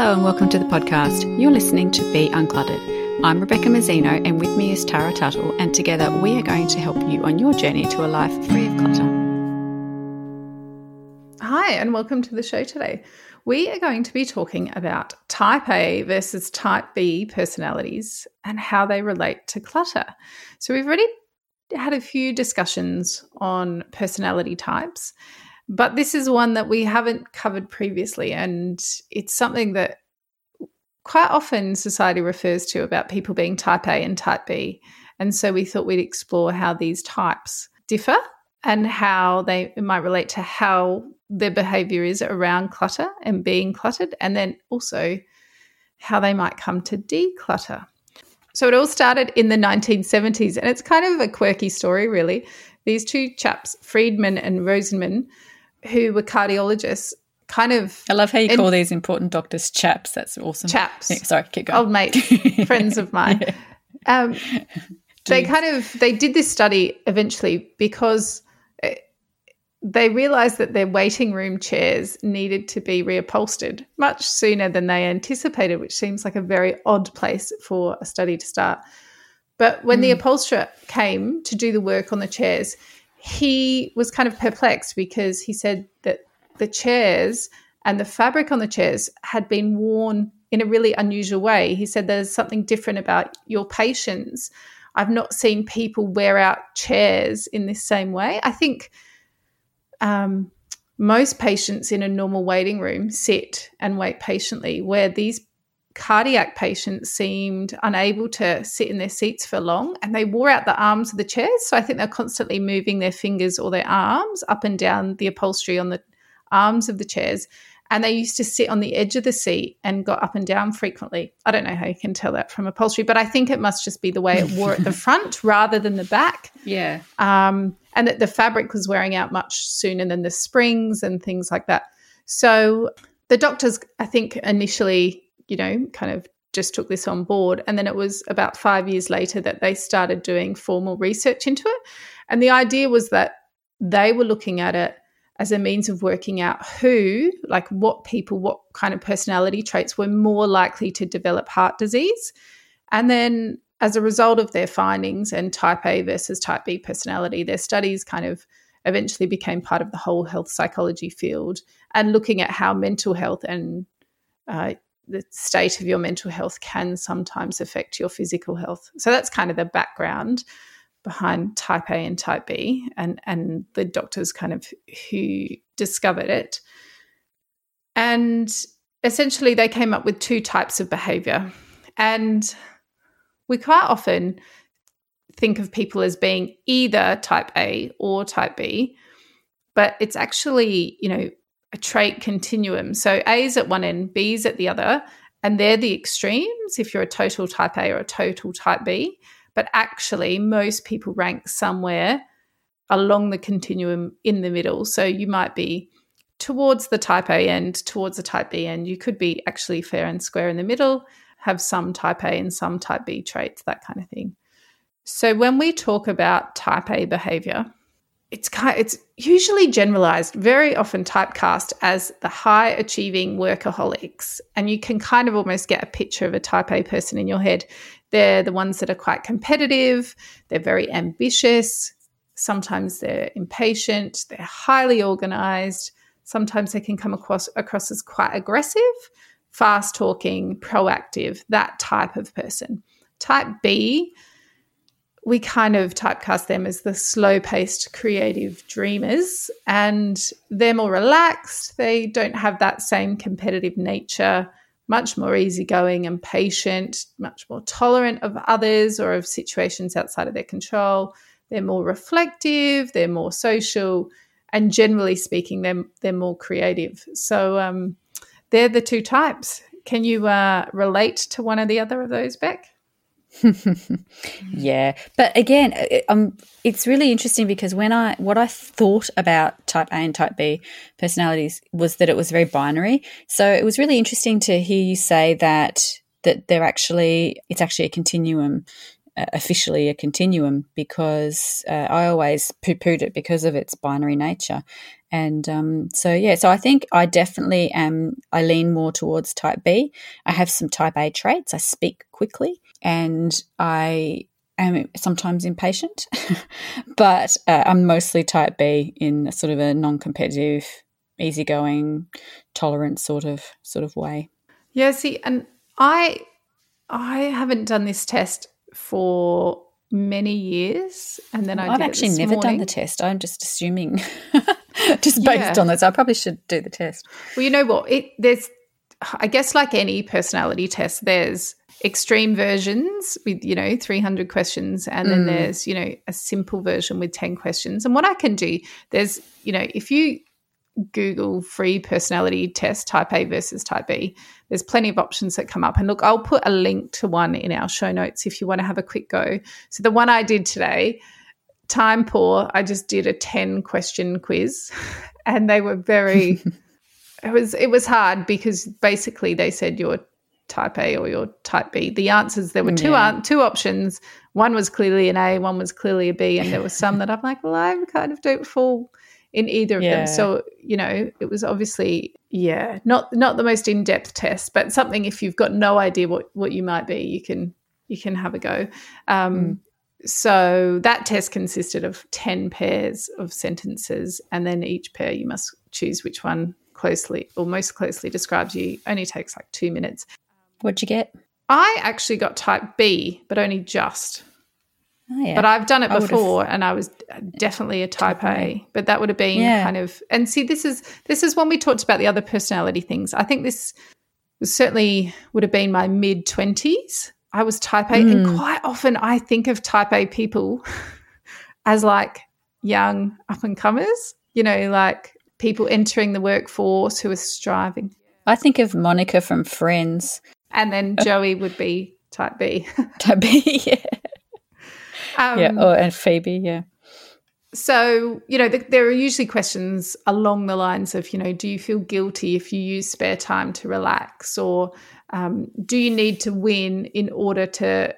Hello and welcome to the podcast. You're listening to Be Uncluttered. I'm Rebecca Mazzino and with me is Tara Tuttle, and together we are going to help you on your journey to a life free of clutter. Hi, and welcome to the show today. We are going to be talking about type A versus type B personalities and how they relate to clutter. So, we've already had a few discussions on personality types, but this is one that we haven't covered previously. And it's something that quite often society refers to about people being type A and type B. And so we thought we'd explore how these types differ and how they might relate to how their behavior is around clutter and being cluttered, and then also how they might come to declutter. So it all started in the 1970s, and it's kind of a quirky story, really. These two chaps, Friedman and Rosenman, who were cardiologists, kind of. I love how you call these important doctors chaps. That's awesome. Chaps. Yeah, sorry, keep going. Old mates, friends of mine. Yeah. Um, they kind of they did this study eventually because eh, they realized that their waiting room chairs needed to be reupholstered much sooner than they anticipated, which seems like a very odd place for a study to start. But when mm. the hmm. upholsterer came to do the work on the chairs, he was kind of perplexed because he said that the chairs and the fabric on the chairs had been worn in a really unusual way. He said there's something different about your patients. I've not seen people wear out chairs in this same way. I think um, most patients in a normal waiting room sit and wait patiently, where these cardiac patients seemed unable to sit in their seats for long and they wore out the arms of the chairs. So I think they're constantly moving their fingers or their arms up and down the upholstery on the arms of the chairs. And they used to sit on the edge of the seat and got up and down frequently. I don't know how you can tell that from upholstery, but I think it must just be the way it wore at the front rather than the back. Yeah. Um, and that the fabric was wearing out much sooner than the springs and things like that. So the doctors, I think, initially, you know, kind of just took this on board. And then it was about five years later that they started doing formal research into it. And the idea was that they were looking at it as a means of working out who, like what people, what kind of personality traits were more likely to develop heart disease. And then as a result of their findings and type A versus type B personality, their studies kind of eventually became part of the whole health psychology field and looking at how mental health and uh, the state of your mental health can sometimes affect your physical health. So that's kind of the background behind type A and type B and, and the doctors kind of who discovered it. And essentially, they came up with two types of behavior. And we quite often think of people as being either type A or type B, but it's actually, you know, a trait continuum. So A is at one end, B is at the other, and they're the extremes if you're a total type A or a total type B. But actually, most people rank somewhere along the continuum in the middle. So you might be towards the type A end, towards the type B end. You could be actually fair and square in the middle have some type A and some type B traits, that kind of thing. So when we talk about type A behavior, it's kind it's usually generalized, very often typecast as the high achieving workaholics. And you can kind of almost get a picture of a type A person in your head. They're the ones that are quite competitive, they're very ambitious, sometimes they're impatient, they're highly organized, sometimes they can come across across as quite aggressive fast talking, proactive, that type of person. Type B, we kind of typecast them as the slow paced creative dreamers, and they're more relaxed. They don't have that same competitive nature, much more easygoing and patient, much more tolerant of others or of situations outside of their control. They're more reflective, they're more social, and generally speaking, they're, they're more creative. So, um, they're the two types. Can you uh, relate to one or the other of those, Beck? yeah, but again, um, it's really interesting because when I what I thought about Type A and Type B personalities was that it was very binary. So it was really interesting to hear you say that that they're actually it's actually a continuum uh, officially a continuum because uh, I always poo pooed it because of its binary nature. And um, so, yeah, so I think I definitely am, I lean more towards type B. I have some type A traits. I speak quickly and I am sometimes impatient, but uh, I'm mostly type B in sort of a non competitive, easygoing, tolerant sort of sort of way. Yeah, see, and I I haven't done this test for many years, and then I I've actually never morning. done the test. I'm just assuming, just based yeah. on this. I probably should do the test. Well, you know what? It there's, I guess, like any personality test, there's extreme versions with you know 300 questions and then mm. there's you know a simple version with 10 questions and what i can do there's you know if you Google free personality test type A versus type B. There's plenty of options that come up. And look, I'll put a link to one in our show notes if you want to have a quick go. So the one I did today, time poor, I just did a 10 question quiz and they were very it was it was hard because basically they said you're type A or you're type B. The answers there were two yeah. two options. One was clearly an A, one was clearly a B, and there were some that I'm like, well, I kind of don't fall in either of yeah. them. So, you know, it was obviously, yeah, not not the most in-depth test, but something if you've got no idea what what you might be, you can you can have a go. Um, mm. So that test consisted of 10 pairs of sentences, and then each pair you must choose which one closely or most closely describes you. Only takes like two minutes. What'd you get? I actually got type B, but only just. Oh, yeah. But I've done it before, and I was definitely a type A. But that would have been yeah. kind of and see this is this is when we talked about the other personality things. I think this was certainly would have been my mid twenties. I was type A, mm. and quite often I think of type A people as like young up and comers. You know, like people entering the workforce who are striving. I think of Monica from Friends, and then Joey would be type B. type B, yeah. Um, yeah. Oh, and Phoebe. Yeah. So, you know, the, there are usually questions along the lines of, you know, do you feel guilty if you use spare time to relax? Or um, do you need to win in order to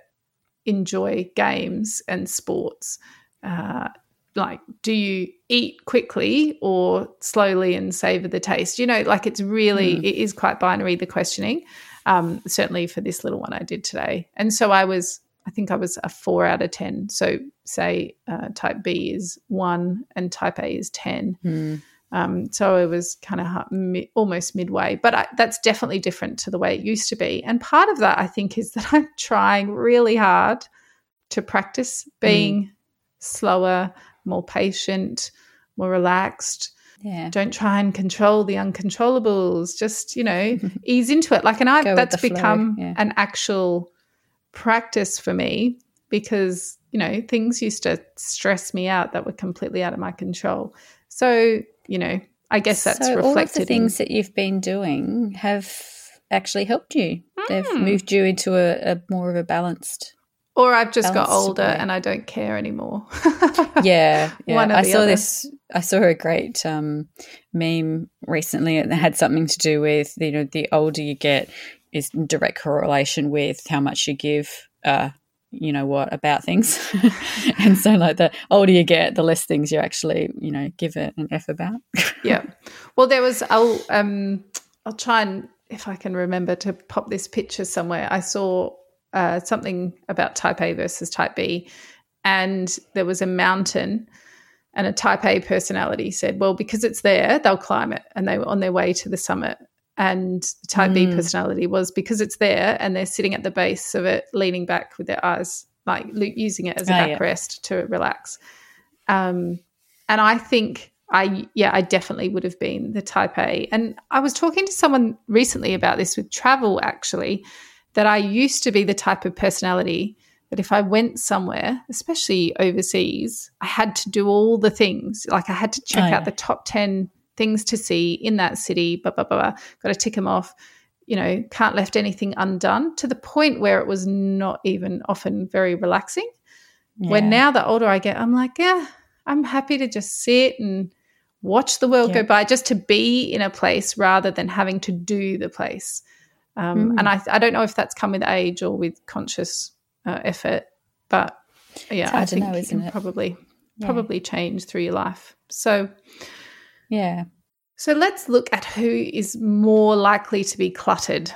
enjoy games and sports? Uh, like, do you eat quickly or slowly and savor the taste? You know, like it's really, mm. it is quite binary, the questioning. Um, certainly for this little one I did today. And so I was I think I was a four out of 10. So, say uh, type B is one and type A is 10. Mm. Um, so it was kind of mi- almost midway, but I, that's definitely different to the way it used to be. And part of that, I think, is that I'm trying really hard to practice being mm. slower, more patient, more relaxed. Yeah. Don't try and control the uncontrollables. Just, you know, ease into it. Like, and I, that's become yeah. an actual practice for me because you know things used to stress me out that were completely out of my control so you know i guess that's so reflected all of the things in- that you've been doing have actually helped you mm. they've hmm. moved you into a, a, more of a balanced or i've just got older way. and i don't care anymore yeah, yeah. i saw other. this i saw a great um, meme recently and it had something to do with you know the older you get is in direct correlation with how much you give uh, you know what about things. And so like the older you get the less things you actually you know give it an f about. Yeah. Well there was i'll um i'll try and if i can remember to pop this picture somewhere. I saw uh, something about type a versus type b and there was a mountain and a type a personality said well because it's there they'll climb it and they were on their way to the summit and type mm. B personality was because it's there and they're sitting at the base of it, leaning back with their eyes, like using it as a oh, backrest yeah. to relax. Um, and I think I, yeah, I definitely would have been the type A. And I was talking to someone recently about this with travel, actually, that I used to be the type of personality that if I went somewhere, especially overseas, I had to do all the things. Like I had to check oh, yeah. out the top 10 things to see in that city, blah, blah, blah, blah. Got to tick them off. You know, can't left anything undone to the point where it was not even often very relaxing. Yeah. When now the older I get, I'm like, yeah, I'm happy to just sit and watch the world yeah. go by, just to be in a place rather than having to do the place. Um, mm. And I, I don't know if that's come with age or with conscious uh, effort, but yeah, I think know, you can it? probably yeah. probably change through your life. So yeah. So let's look at who is more likely to be cluttered.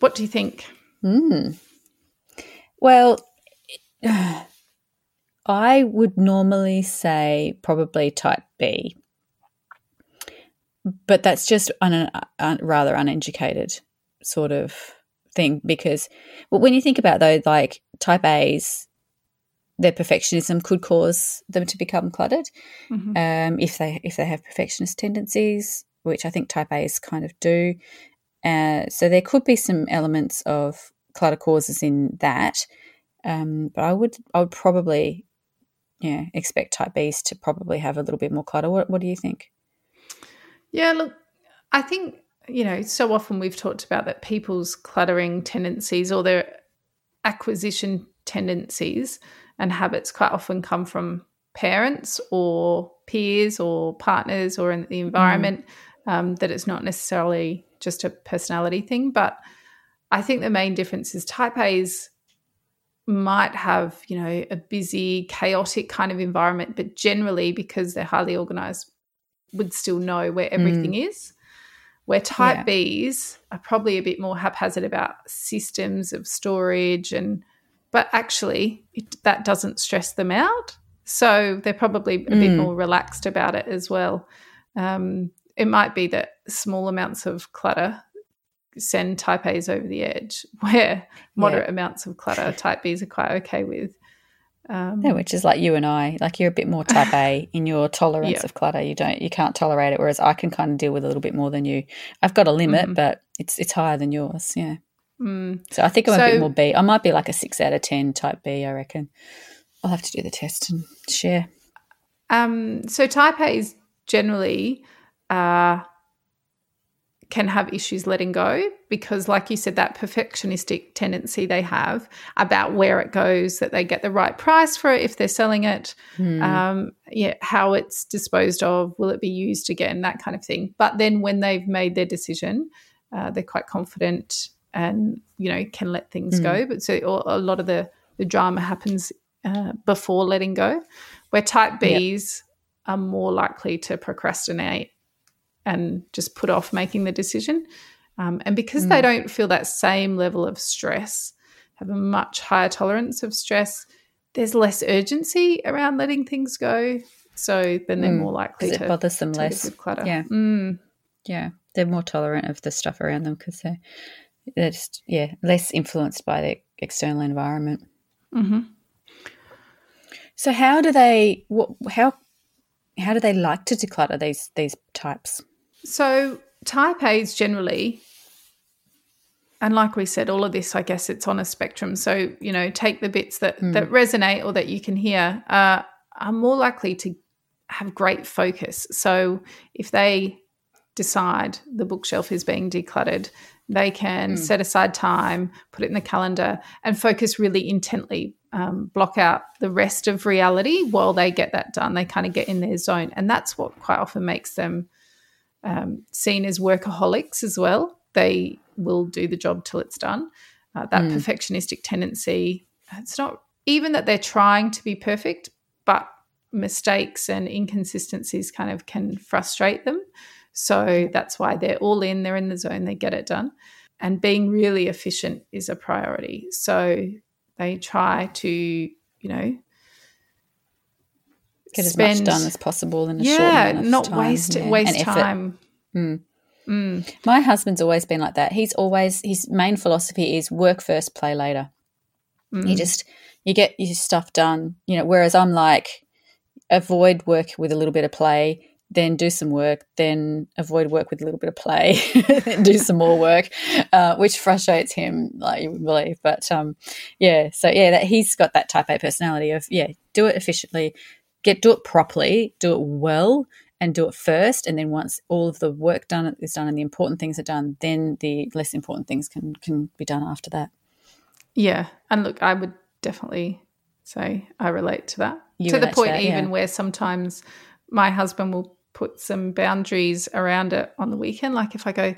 What do you think? Mm. Well, I would normally say probably type B, but that's just un- un- rather uneducated sort of thing because well, when you think about though, like type A's, their perfectionism could cause them to become cluttered mm-hmm. um, if they if they have perfectionist tendencies, which I think type A's kind of do. Uh, so there could be some elements of clutter causes in that, um, but I would I would probably yeah expect type B's to probably have a little bit more clutter. What what do you think? Yeah, look, I think you know so often we've talked about that people's cluttering tendencies or their acquisition tendencies and habits quite often come from parents or peers or partners or in the environment. Mm. Um, that it's not necessarily just a personality thing, but I think the main difference is type A's might have, you know, a busy, chaotic kind of environment, but generally because they're highly organized, would still know where everything mm. is. Where type yeah. Bs are probably a bit more haphazard about systems of storage and but actually it, that doesn't stress them out. So they're probably a mm. bit more relaxed about it as well. Um, it might be that small amounts of clutter send type A's over the edge, where moderate yeah. amounts of clutter type B's are quite okay with. Um, yeah, which is like you and I. Like you're a bit more type A in your tolerance yeah. of clutter. You don't, you can't tolerate it, whereas I can kind of deal with a little bit more than you. I've got a limit, mm-hmm. but it's it's higher than yours. Yeah. Mm. So I think I'm so, a bit more B. I might be like a six out of ten type B. I reckon. I'll have to do the test and share. Um, so type A's generally uh, can have issues letting go because, like you said, that perfectionistic tendency they have about where it goes, that they get the right price for it if they're selling it, mm. um, yeah, how it's disposed of, will it be used again, that kind of thing. But then when they've made their decision, uh, they're quite confident and you know can let things mm. go. But so a lot of the the drama happens uh, before letting go, where type Bs yep. are more likely to procrastinate and just put off making the decision. Um, and because mm. they don't feel that same level of stress, have a much higher tolerance of stress, there's less urgency around letting things go. So then they're mm. more likely to it bothers them less. Clutter. Yeah, mm. yeah, they're more tolerant of the stuff around them because they're they're just yeah less influenced by the external environment. Mm-hmm. So how do they what how how do they like to declutter these these types? So type A's generally, and like we said, all of this, I guess it's on a spectrum. So, you know, take the bits that, mm. that resonate or that you can hear, uh, are more likely to have great focus. So if they decide the bookshelf is being decluttered, they can mm. set aside time, put it in the calendar, and focus really intently, um, block out the rest of reality while they get that done. They kind of get in their zone. And that's what quite often makes them um, seen as workaholics as well. They will do the job till it's done. Uh, that mm. perfectionistic tendency, it's not even that they're trying to be perfect, but mistakes and inconsistencies kind of can frustrate them. So that's why they're all in, they're in the zone, they get it done. And being really efficient is a priority. So they try to, you know, get as much done as possible in a yeah, short not time. waste yeah. waste time. Mm. Mm. My husband's always been like that. He's always his main philosophy is work first, play later. Mm. You just you get your stuff done, you know. Whereas I'm like, avoid work with a little bit of play, then do some work, then avoid work with a little bit of play, then do some more work, uh, which frustrates him, like you would believe. But um, yeah, so yeah, that, he's got that type A personality of yeah, do it efficiently, get do it properly, do it well, and do it first. And then once all of the work done is done and the important things are done, then the less important things can can be done after that. Yeah, and look, I would definitely say I relate to that. You to the point, that, even yeah. where sometimes my husband will put some boundaries around it on the weekend. Like if I go,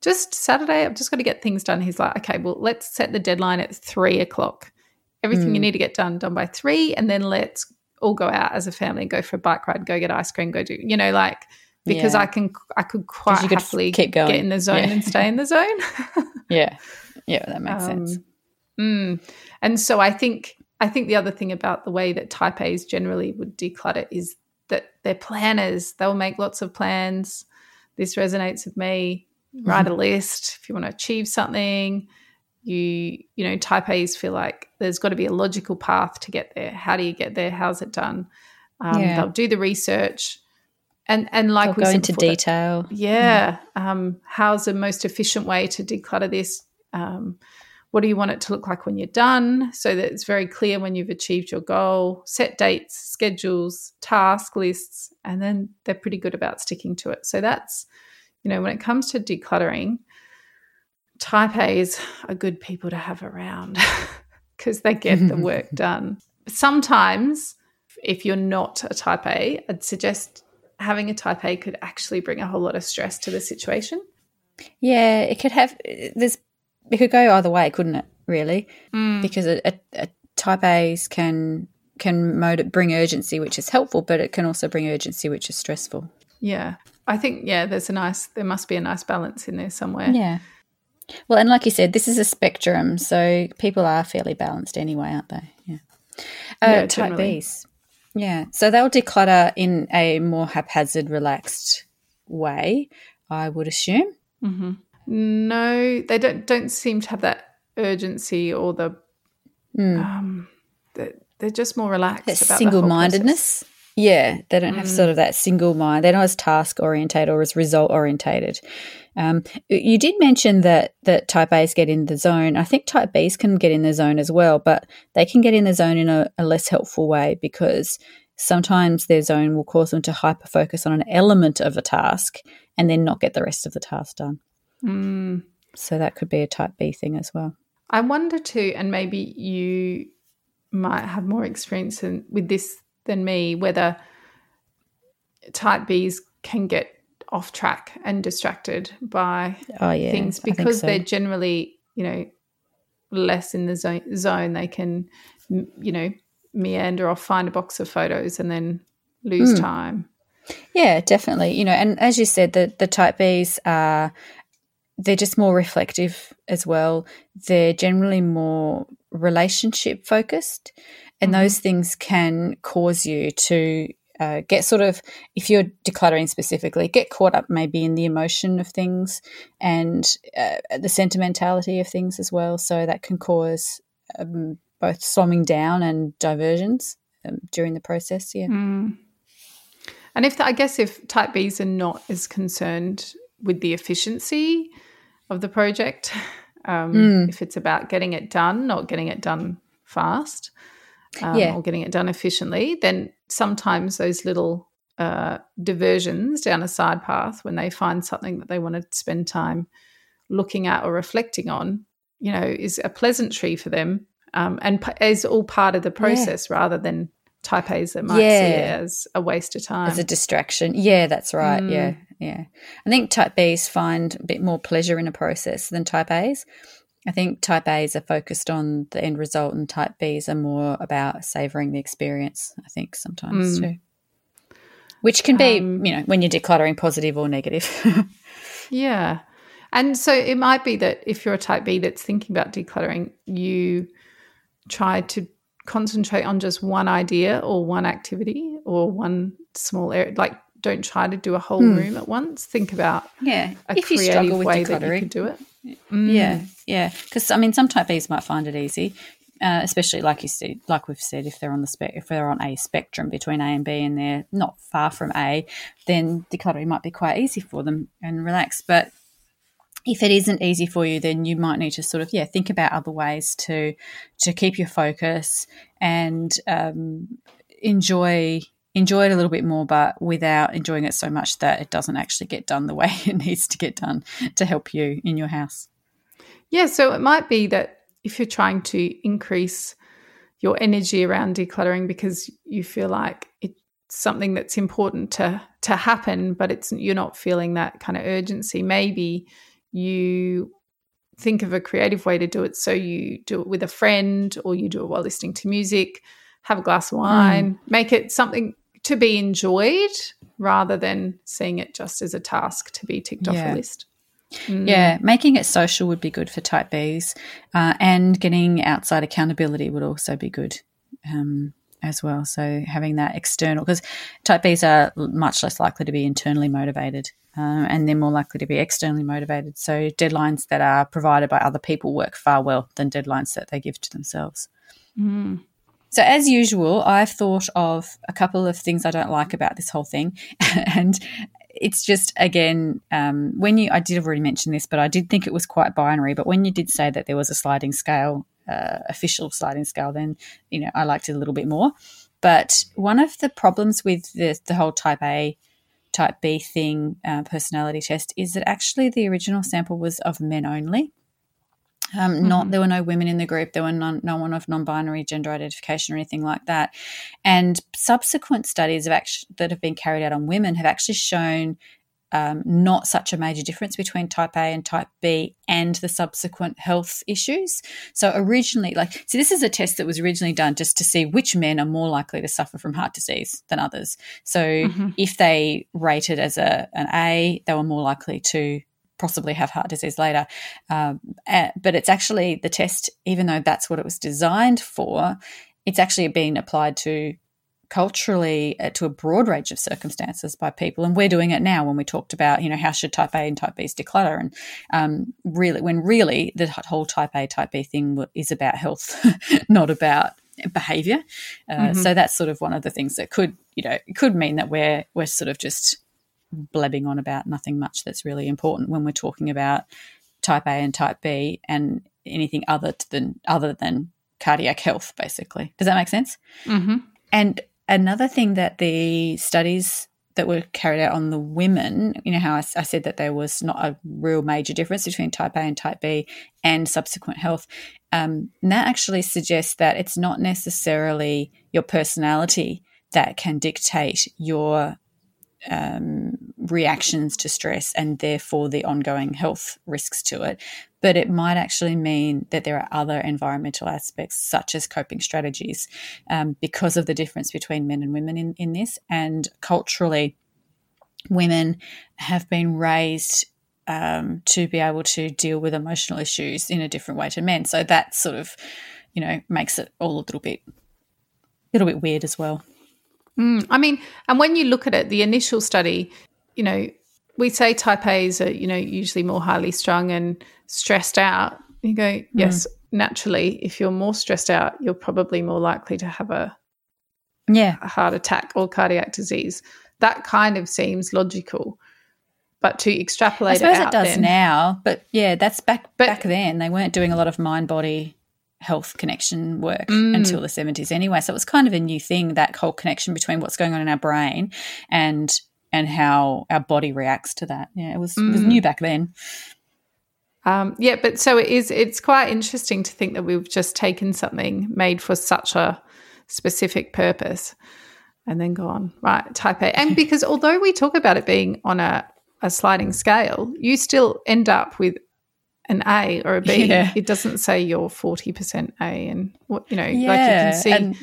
just Saturday, I've just got to get things done. He's like, okay, well, let's set the deadline at three o'clock everything mm. you need to get done done by three, and then let's all go out as a family and go for a bike ride, go get ice cream, go do you know like because yeah. I can I could quite you happily keep going. get in the zone yeah. and stay in the zone. yeah, yeah, that makes um, sense. Mm. And so I think I think the other thing about the way that Type A's generally would declutter is that they're planners. They'll make lots of plans. This resonates with me. Mm-hmm. Write a list if you want to achieve something. You you know Type A's feel like there's got to be a logical path to get there. How do you get there? How's it done? Um, yeah. They'll do the research and and like They'll we go into before, detail. That, yeah, um, how's the most efficient way to declutter this? Um, what do you want it to look like when you're done? So that it's very clear when you've achieved your goal. Set dates, schedules, task lists, and then they're pretty good about sticking to it. So that's you know when it comes to decluttering, Type A's are good people to have around because they get the work done. Sometimes if you're not a type A, I'd suggest having a type A could actually bring a whole lot of stress to the situation. Yeah, it could have. There's it could go either way, couldn't it? Really, mm. because a, a, a, type A's can can mode, bring urgency, which is helpful, but it can also bring urgency, which is stressful. Yeah, I think yeah, there's a nice there must be a nice balance in there somewhere. Yeah. Well, and like you said, this is a spectrum, so people are fairly balanced anyway, aren't they? Yeah. Uh, yeah type. B's. Yeah. So they'll declutter in a more haphazard, relaxed way, I would assume. Mm-hmm. No, they don't. Don't seem to have that urgency or the. Mm. Um, they're, they're just more relaxed. That single-mindedness. Yeah, they don't have mm. sort of that single mind. They're not as task orientated or as result orientated. Um, you did mention that that type A's get in the zone. I think type B's can get in the zone as well, but they can get in the zone in a, a less helpful way because sometimes their zone will cause them to hyper focus on an element of a task and then not get the rest of the task done. Mm. So that could be a type B thing as well. I wonder too, and maybe you might have more experience in, with this than me, whether type Bs can get off track and distracted by oh, yeah, things because so. they're generally, you know, less in the zone, zone. They can, you know, meander off, find a box of photos, and then lose mm. time. Yeah, definitely. You know, and as you said, the the type Bs are they're just more reflective as well. They're generally more relationship focused, and mm-hmm. those things can cause you to uh, get sort of, if you're decluttering specifically, get caught up maybe in the emotion of things and uh, the sentimentality of things as well. So that can cause um, both slomming down and diversions um, during the process. Yeah. Mm. And if the, I guess if type Bs are not as concerned with the efficiency of the project, um, mm. if it's about getting it done, not getting it done fast, um, yeah. or getting it done efficiently, then sometimes those little uh, diversions down a side path when they find something that they want to spend time looking at or reflecting on, you know, is a pleasantry for them um, and p- is all part of the process yeah. rather than type A's that might yeah. see it as a waste of time. As a distraction. Yeah, that's right. Mm. Yeah, yeah. I think type B's find a bit more pleasure in a process than type A's. I think type A's are focused on the end result, and type B's are more about savoring the experience. I think sometimes mm. too, which can be, um, you know, when you're decluttering, positive or negative. yeah, and so it might be that if you're a type B that's thinking about decluttering, you try to concentrate on just one idea or one activity or one small area. Like, don't try to do a whole hmm. room at once. Think about yeah, a if creative way that you can do it. Mm. Yeah, yeah. Because I mean, some type Bs might find it easy, uh, especially like you said, like we've said, if they're on the spec, if they're on a spectrum between A and B, and they're not far from A, then decluttering might be quite easy for them and relax. But if it isn't easy for you, then you might need to sort of yeah think about other ways to to keep your focus and um, enjoy enjoy it a little bit more, but without enjoying it so much that it doesn't actually get done the way it needs to get done to help you in your house. Yeah, so it might be that if you're trying to increase your energy around decluttering because you feel like it's something that's important to to happen, but it's you're not feeling that kind of urgency, maybe you think of a creative way to do it. So you do it with a friend or you do it while listening to music, have a glass of wine, mm. make it something to be enjoyed rather than seeing it just as a task to be ticked yeah. off a list. Mm. Yeah, making it social would be good for type Bs, uh, and getting outside accountability would also be good um, as well. So having that external, because type Bs are much less likely to be internally motivated, uh, and they're more likely to be externally motivated. So deadlines that are provided by other people work far well than deadlines that they give to themselves. Mm. So, as usual, I've thought of a couple of things I don't like about this whole thing. and it's just, again, um, when you, I did already mention this, but I did think it was quite binary. But when you did say that there was a sliding scale, uh, official sliding scale, then, you know, I liked it a little bit more. But one of the problems with the, the whole type A, type B thing, uh, personality test, is that actually the original sample was of men only. Um, mm-hmm. Not there were no women in the group. There were none, no one of non-binary gender identification or anything like that. And subsequent studies have actually, that have been carried out on women have actually shown um, not such a major difference between type A and type B and the subsequent health issues. So originally, like, so this is a test that was originally done just to see which men are more likely to suffer from heart disease than others. So mm-hmm. if they rated as a an A, they were more likely to possibly have heart disease later. Um, but it's actually the test, even though that's what it was designed for, it's actually being applied to culturally uh, to a broad range of circumstances by people and we're doing it now when we talked about you know how should type a and type b's declutter and um, really when really the whole type a type b thing is about health not about behavior uh, mm-hmm. so that's sort of one of the things that could you know it could mean that we're we're sort of just blabbing on about nothing much that's really important when we're talking about type A and type B and anything other than other than cardiac health basically does that make sense mm-hmm. and another thing that the studies that were carried out on the women you know how I, I, said that there was not a real major difference between type a and type b and subsequent health um, and that actually suggests that it's not necessarily your personality that can dictate your um, reactions to stress and therefore the ongoing health risks to it. But it might actually mean that there are other environmental aspects, such as coping strategies, um, because of the difference between men and women in, in this. And culturally, women have been raised um, to be able to deal with emotional issues in a different way to men. So that sort of, you know, makes it all a little bit, a little bit weird as well. Mm, I mean, and when you look at it, the initial study, you know, we say type A's are, you know, usually more highly strung and stressed out. You go, mm. yes, mm. naturally, if you're more stressed out, you're probably more likely to have a yeah a heart attack or cardiac disease. That kind of seems logical. But to extrapolate, I suppose it, it does then, now. But yeah, that's back but, back then. They weren't doing a lot of mind body health connection work mm. until the 70s anyway. So it was kind of a new thing that whole connection between what's going on in our brain and and how our body reacts to that. Yeah, it was mm. it was mm. new back then. Um, yeah, but so it is. It's quite interesting to think that we've just taken something made for such a specific purpose, and then gone right type A. And because although we talk about it being on a a sliding scale, you still end up with an A or a B. Yeah. It doesn't say you're 40% A and what, you know, yeah, like you can see. And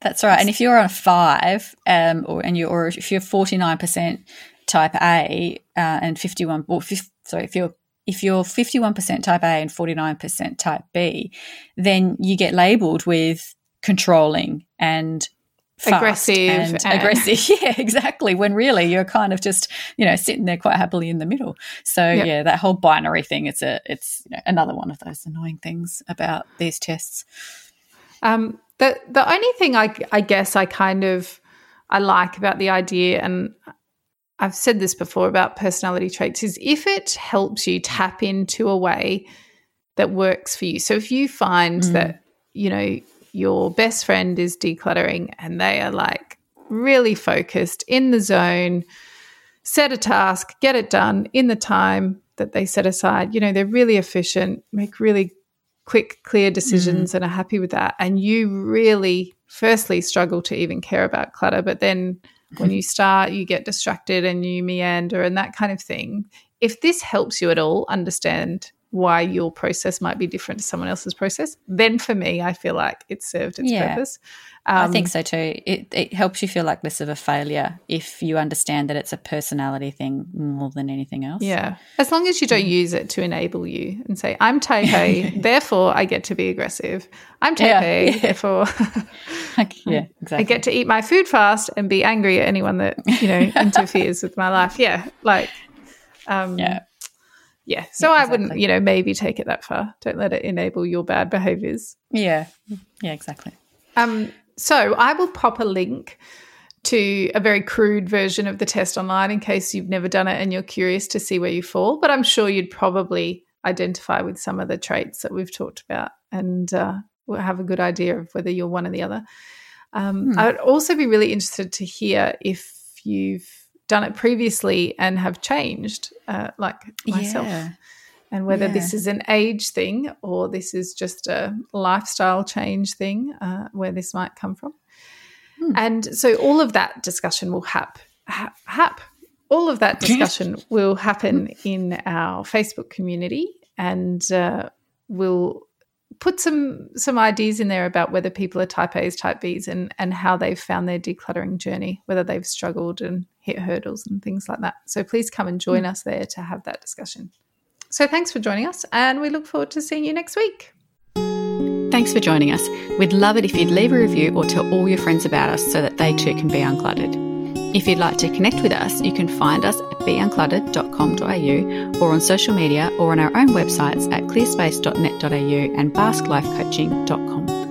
that's right. And if you're on a five, um, or, and you, or if you're 49% type A, uh, and 51, or 50, sorry, if you're if you're 51% type A and 49% type B, then you get labeled with controlling and aggressive and, and, aggressive. Yeah, exactly. When really you're kind of just you know sitting there quite happily in the middle. So yep. yeah, that whole binary thing. It's a it's you know, another one of those annoying things about these tests. Um, the the only thing I I guess I kind of I like about the idea and. I've said this before about personality traits is if it helps you tap into a way that works for you. So if you find mm. that, you know, your best friend is decluttering and they are like really focused in the zone, set a task, get it done in the time that they set aside. You know, they're really efficient, make really quick, clear decisions mm-hmm. and are happy with that. And you really, firstly, struggle to even care about clutter. But then when you start, you get distracted and you meander and that kind of thing. If this helps you at all understand why your process might be different to someone else's process, then for me, I feel like it served its Yeah. purpose. I Um, think so too. It, it helps you feel like less of a failure if you understand that it's a personality thing more than anything else. Yeah. As long as you don't use it to enable you and say, I'm type A, therefore I get to be aggressive. I'm type Yeah, A, yeah. therefore Like, yeah, exactly. I get to eat my food fast and be angry at anyone that, you know, interferes with my life. Yeah. Like, um, yeah. Yeah. So Yeah, I wouldn't, you know, maybe take it that far. Don't let it enable your bad behaviors. Yeah. Yeah, exactly. Um, so I will pop a link to a very crude version of the test online in case you've never done it and you're curious to see where you fall. But I'm sure you'd probably identify with some of the traits that we've talked about and uh, will have a good idea of whether you're one or the other. Um, Hmm. I would also be really interested to hear if you've done it previously and have changed, uh, like myself Yeah. and whether Yeah. this is an age thing or this is just a lifestyle change thing uh, where this might come from. Hmm. And so all of that discussion will hap, hap, hap. All of that discussion will happen in our Facebook community and uh, we'll put some some ideas in there about whether people are type A's, type B's and, and how they've found their decluttering journey, whether they've struggled and hit hurdles and things like that. So please come and join mm. us there to have that discussion. So thanks for joining us, and we look forward to seeing you next week. Thanks for joining us. We'd love it if you'd leave a review or tell all your friends about us so that they too can be uncluttered. If you'd like to connect with us, you can find us at beuncluttered.com.au or on social media or on our own websites at clearspace.net.au and basklifecoaching.com.